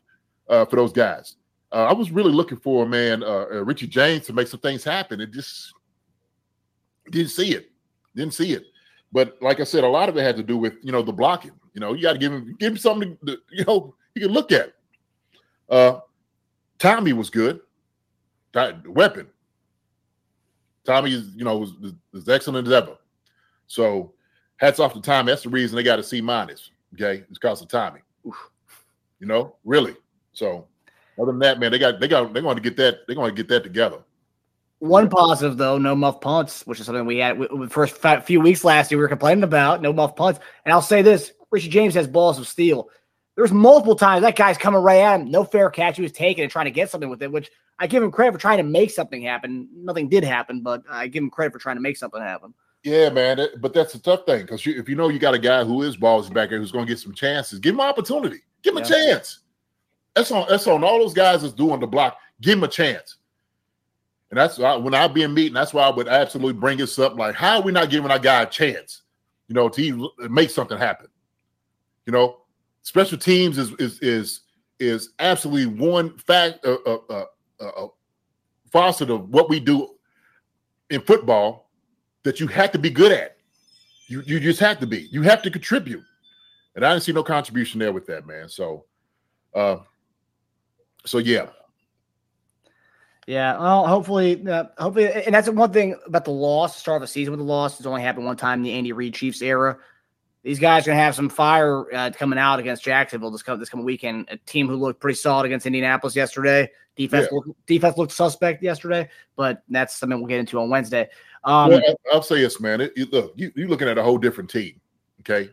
uh, for those guys. Uh, I was really looking for a man, uh, uh, Richie James, to make some things happen. It just didn't see it, didn't see it. But like I said, a lot of it had to do with you know the blocking. You know, you got to give him give him something to, you know you can look at. Uh, Tommy was good. Ti- Weapon. Tommy is you know was, was excellent as ever. So hats off to Tommy. That's the reason they got a C minus. Okay, it's because of Tommy. You know, really. So other than that, man, they got they got they're going to get that they're going to get that together. One positive though, no muff punts, which is something we had the first few weeks last year. We were complaining about no muff punts, and I'll say this: Richie James has balls of steel. There's multiple times that guy's coming right at him, no fair catch. He was taking and trying to get something with it, which I give him credit for trying to make something happen. Nothing did happen, but I give him credit for trying to make something happen. Yeah, man. that- but that's a tough thing because if you know you got a guy who is balls back there who's going to get some chances, give him an opportunity. Give him a chance. That's on that's on all those guys that's doing the block. Give him a chance. And that's why when I be in meeting, that's why I would absolutely bring this up. Like, how are we not giving our guy a chance? You know, to make something happen. You know, special teams is is is is absolutely one fact, uh, uh, uh, uh, facet of what we do in football that you have to be good at. You you just have to be. You have to contribute. And I didn't see no contribution there with that, man. So uh so yeah. Yeah, well, hopefully, uh, hopefully, and that's one thing about the loss. Start of the season with the loss. It's only happened one time in the Andy Reid Chiefs era. These guys are gonna have some fire uh, coming out against Jacksonville this come this coming weekend. A team who looked pretty solid against Indianapolis yesterday. Defense Yeah. looked, defense looked suspect yesterday, but that's something we'll get into on Wednesday. Um, well, I'll say this, man. It, you look, you, you're looking at a whole different team. Okay,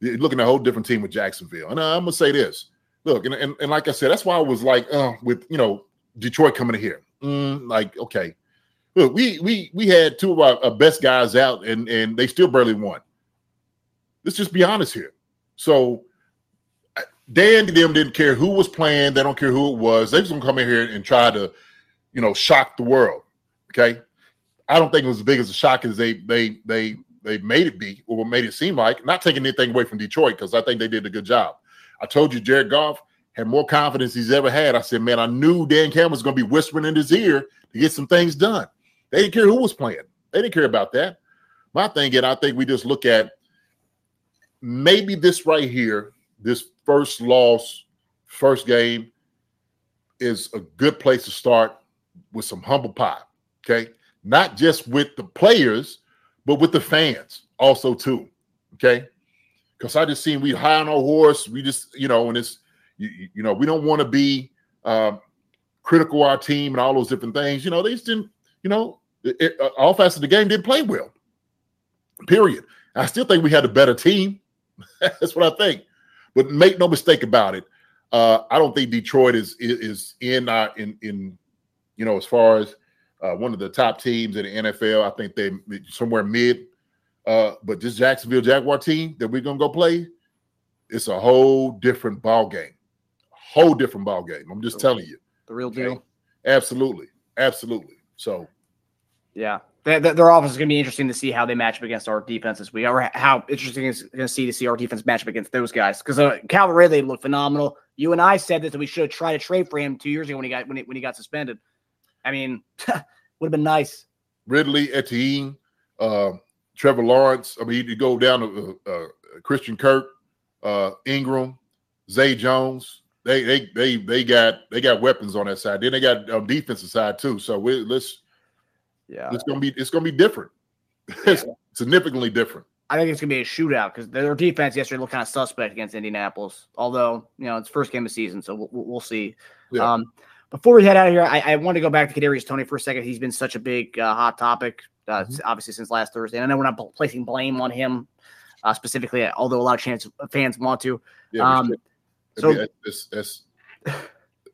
you're looking at a whole different team with Jacksonville. And I'm gonna say this. Look, and, and, and like I said, that's why I was like, uh, with you know Detroit coming in here, Mm, like okay, look, we we we had two of our, our best guys out, and and they still barely won. Let's just be honest here. So Dan them didn't care who was playing. They don't care who it was. They just gonna come in here and try to, you know, shock the world. Okay. I don't think it was as big as a shock as they they they they made it be or made it seem like. Not taking anything away from Detroit because I think they did a good job. I told you Jared Goff had more confidence he's ever had. I said, man, I knew Dan Campbell was to be whispering in his ear to get some things done. They didn't care who was playing. They didn't care about that. My thing, and I think we just look at maybe this right here, this first loss, first game, is a good place to start with some humble pie. Okay not just with the players, but with the fans also too. Okay, because I just seen we high on our horse. We just you know, and it's you, you- know we don't want to be um, critical our team and all those different things. You know, they just didn't. You know, it, it, uh, offense of the game didn't play well. Period. I still think we had a better team. That's what I think. But make no mistake about it. Uh, I don't think Detroit is is, in uh, in in you know as far as uh, one of the top teams in the NFL. I think they somewhere mid. Uh, but this Jacksonville Jaguar team that we're gonna go play, it's a whole different ball game. Whole different ball game. I'm just telling you. the real Okay. deal. Absolutely, absolutely. So Yeah. Their, offense is going to be interesting to see how they match up against our defense this week, or how interesting it's going to see to see our defense match up against those guys. Because uh, Calvin Ridley looked phenomenal. You and I said that we should tried to trade for him two years ago when he got when he, when he got suspended. I mean, would have been nice. Ridley, Etienne, uh, Trevor Lawrence. I mean, you go down to uh, uh, Christian Kirk, uh, Engram, Zay Jones. They they they they got they got weapons on that side. Then they got um, defensive side too. So we, let's Yeah. it's gonna be it's gonna be different. it's significantly different. I think it's going to be a shootout because their defense yesterday looked kind of suspect against Indianapolis. Although you know it's first game of season, so we'll, we'll see. Yeah. Um, before we head out of here, I, I want to go back to Kadarius Toney for a second. He's been such a big uh, hot topic, uh, Mhm. obviously since last Thursday. And I know we're not pl- placing blame on him uh, specifically, although a lot of chance fans want to. Yeah, Um, so- that's, that's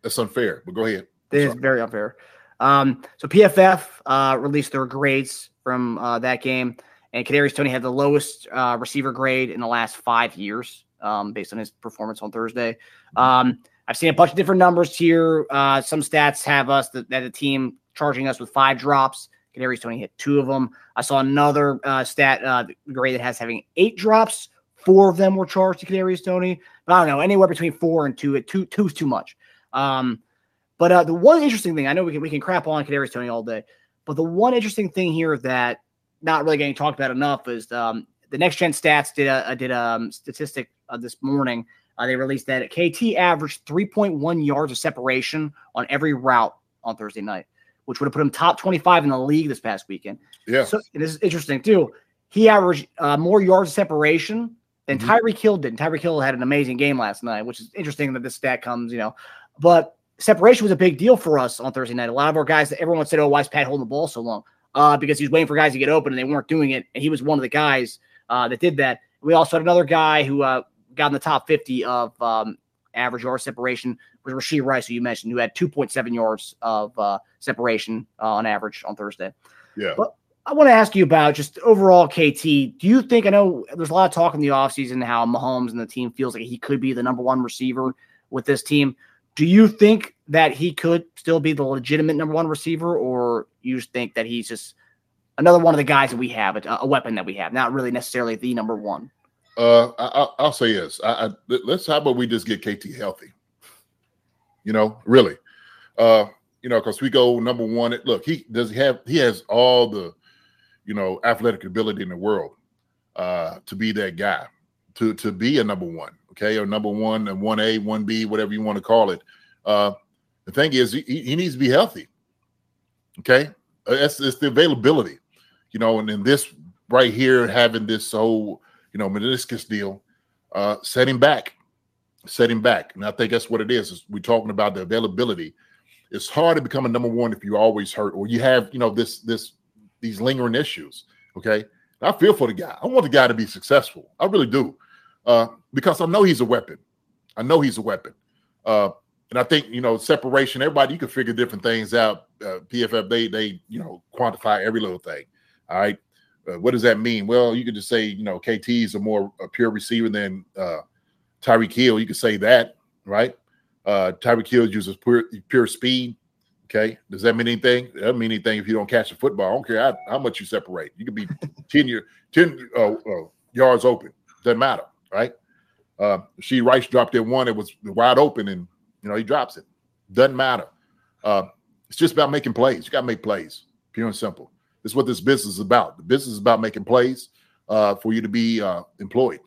that's unfair. But go ahead. It is very unfair. Um, so PFF uh, released their grades from uh, that game, and Kadarius Toney had the lowest uh, receiver grade in the last five years, um, based on his performance on Thursday. Um, I've seen a bunch of different numbers here. Uh, some stats have us that, that the team charging us with five drops. Kadarius Toney hit two of them. I saw another uh, stat uh, grade that has having eight drops. Four of them were charged to Kadarius Toney, but I don't know anywhere between four and two. It Two two's too much. Um, but uh, the one interesting thing, I know we can we can crap on Kadarius Toney all day, but the one interesting thing here that not really getting talked about enough is um, the next gen stats did a did a um, statistic uh, this morning. Uh, they released that KT averaged 3.1 yards of separation on every route on Thursday night, which would have put him top 25 in the league this past weekend. Yeah. So this is interesting too. He averaged uh, more yards of separation than Mhm. Tyreek Hill did. And Tyreek Hill had an amazing game last night, which is interesting that this stat comes, you know. But separation was a big deal for us on Thursday night. A lot of our guys, everyone said, "Oh, why is Pat holding the ball so long?" Uh, because he was waiting for guys to get open and they weren't doing it, and he was one of the guys uh, that did that. We also had another guy who uh, got in the top 50 of um, average yard separation was Rashee Rice, who you mentioned, who had 2.7 yards of uh, separation uh, on average on Thursday. Yeah. But I want to ask you about just overall KT. Do you think I know there's a lot of talk in the offseason how Mahomes and the team feels like he could be the number one receiver with this team? Do you think that he could still be the legitimate number one receiver, or you just think that he's just another one of the guys that we have, a, a weapon that we have, not really necessarily the number one? Uh, I, will say yes. I, I, let's how about we just get KT healthy? You know, really, uh, you know, because we go number one. Look, he does have he has all the, you know, athletic ability in the world uh, to be that guy, to to be a number one, okay, or number one and one A, one B, whatever you want to call it. Uh, the thing is, he, he needs to be healthy. Okay, uh, that's it's the availability, you know, and then this right here having this whole you know, meniscus deal, uh, set him back, set him back. And I think that's what it is. is we're talking about the availability. It's hard to become a number one if you're always hurt or you have, you know, this, this, these lingering issues. Okay. I feel for the guy. I want the guy to be successful. I really do. Uh, because I know he's a weapon. I know he's a weapon. Uh, and I think, you know, separation, everybody, you can figure different things out. Uh, PFF, they, they, you know, quantify every little thing. All right. Uh, what does that mean? Well, you could just say, you know, KT is a more a pure receiver than uh, Tyreek Hill. You could say that, right? Uh, Tyreek Hill uses pure, pure speed. Okay. Does that mean anything? It doesn't mean anything if you don't catch the football. I don't care how, how much you separate. You could be 10, year, 10 uh, uh, yards open. Doesn't matter, right? Uh, she Rice dropped it one. It was wide open, and you know he drops it. Doesn't matter. Uh, it's just about making plays. You got to make plays, pure and simple. This is what this business is about. The business is about making plays uh, for you to be uh, employed.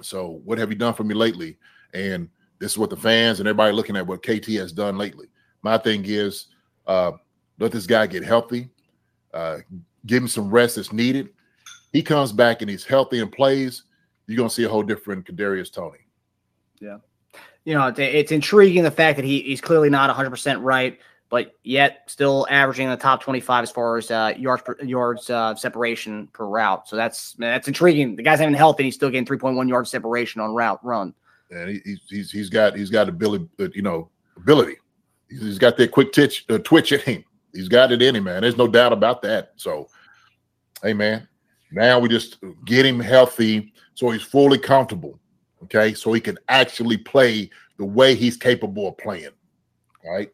So, what have you done for me lately? And this is what the fans and everybody looking at what KT has done lately. My thing is uh, let this guy get healthy, uh, give him some rest that's needed. He comes back and he's healthy and plays. You're gonna see a whole different Kadarius Toney. Yeah, you know it's intriguing the fact that he, he's clearly not 100 percent right but yet still averaging in the top 25 as far as uh, yards per, yards uh, separation per route. So that's that's intriguing. The guy's having health and he's still getting 3.1 yards separation on route run. And he, he's he's got he's got ability, uh, you know, ability. he's got that quick twitch uh, twitch in him. He's got it in him, man. There's no doubt about that. So, hey, man, now we just get him healthy so he's fully comfortable. Okay, so he can actually play the way he's capable of playing. All right.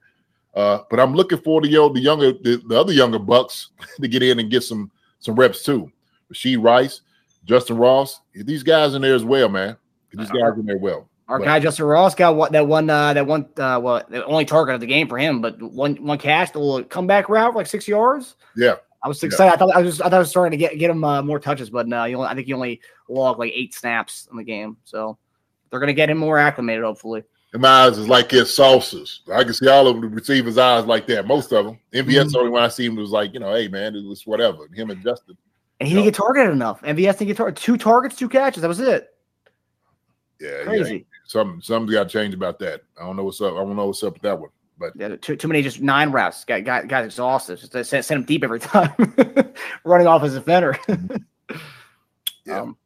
Uh, but I'm looking for the the younger the, the, other younger bucks to get in and get some some reps too. Rashee Rice, Justin Ross, these guys in there as well, man. These guys in there well. Our but, guy Justin Ross got what that one uh, that one uh, well the only target of the game for him, but one one catch, the little comeback route like six yards. Yeah. I was excited. Yeah. I thought I was I thought I was starting to get get him uh, more touches, but no, you only, I think he only logged like eight snaps in the game. So they're gonna get him more acclimated, hopefully. And my eyes is like his saucers. I can see all of the receivers' eyes like that. Most of them. MVS mm-hmm. only when I see him was like, you know, hey man, it was whatever. Him and Justin. And he didn't get targeted enough. MVS didn't get targeted. Two targets, two catches. That was it. Yeah, crazy. Yeah. Some something's got to change about that. I don't know what's up. I don't know what's up with that one. But yeah, too, too many just nine routes. Got got guys exhausted. Just send, send him deep every time, running off as a defender. yeah. Um,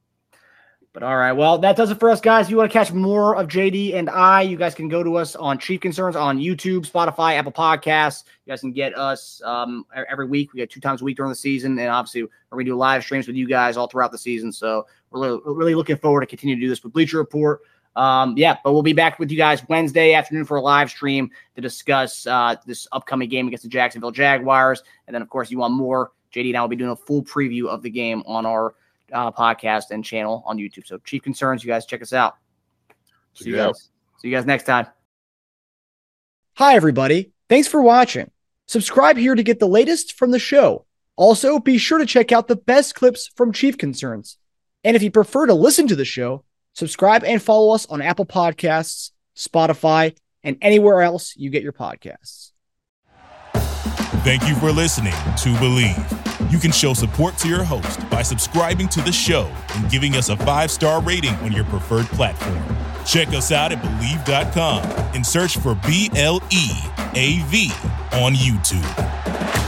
but all right, well, that does it for us, guys. If you want to catch more of JD and I, you guys can go to us on Chief Concerns on YouTube, Spotify, Apple Podcasts. You guys can get us um, every week. We get two times a week during the season, and obviously we're going to do live streams with you guys all throughout the season. So we're really, really looking forward to continue to do this with Bleacher Report. Um, yeah, but we'll be back with you guys Wednesday afternoon for a live stream to discuss uh, this upcoming game against the Jacksonville Jaguars. And then, of course, you want more, JD and I will be doing a full preview of the game on our – uh, podcast and channel on YouTube. So Chief Concerns, you guys check us out. See you guys. See you guys next time. Hi, everybody. Thanks for watching. Subscribe here to get the latest from the show. Also, be sure to check out the best clips from Chief Concerns. And if you prefer to listen to the show, subscribe and follow us on Apple Podcasts, Spotify, and anywhere else you get your podcasts. Thank you for listening to Bleav. You can show support to your host by subscribing to the show and giving us a five star rating on your preferred platform. Check us out at Bleav.com and search for B L E A V on YouTube.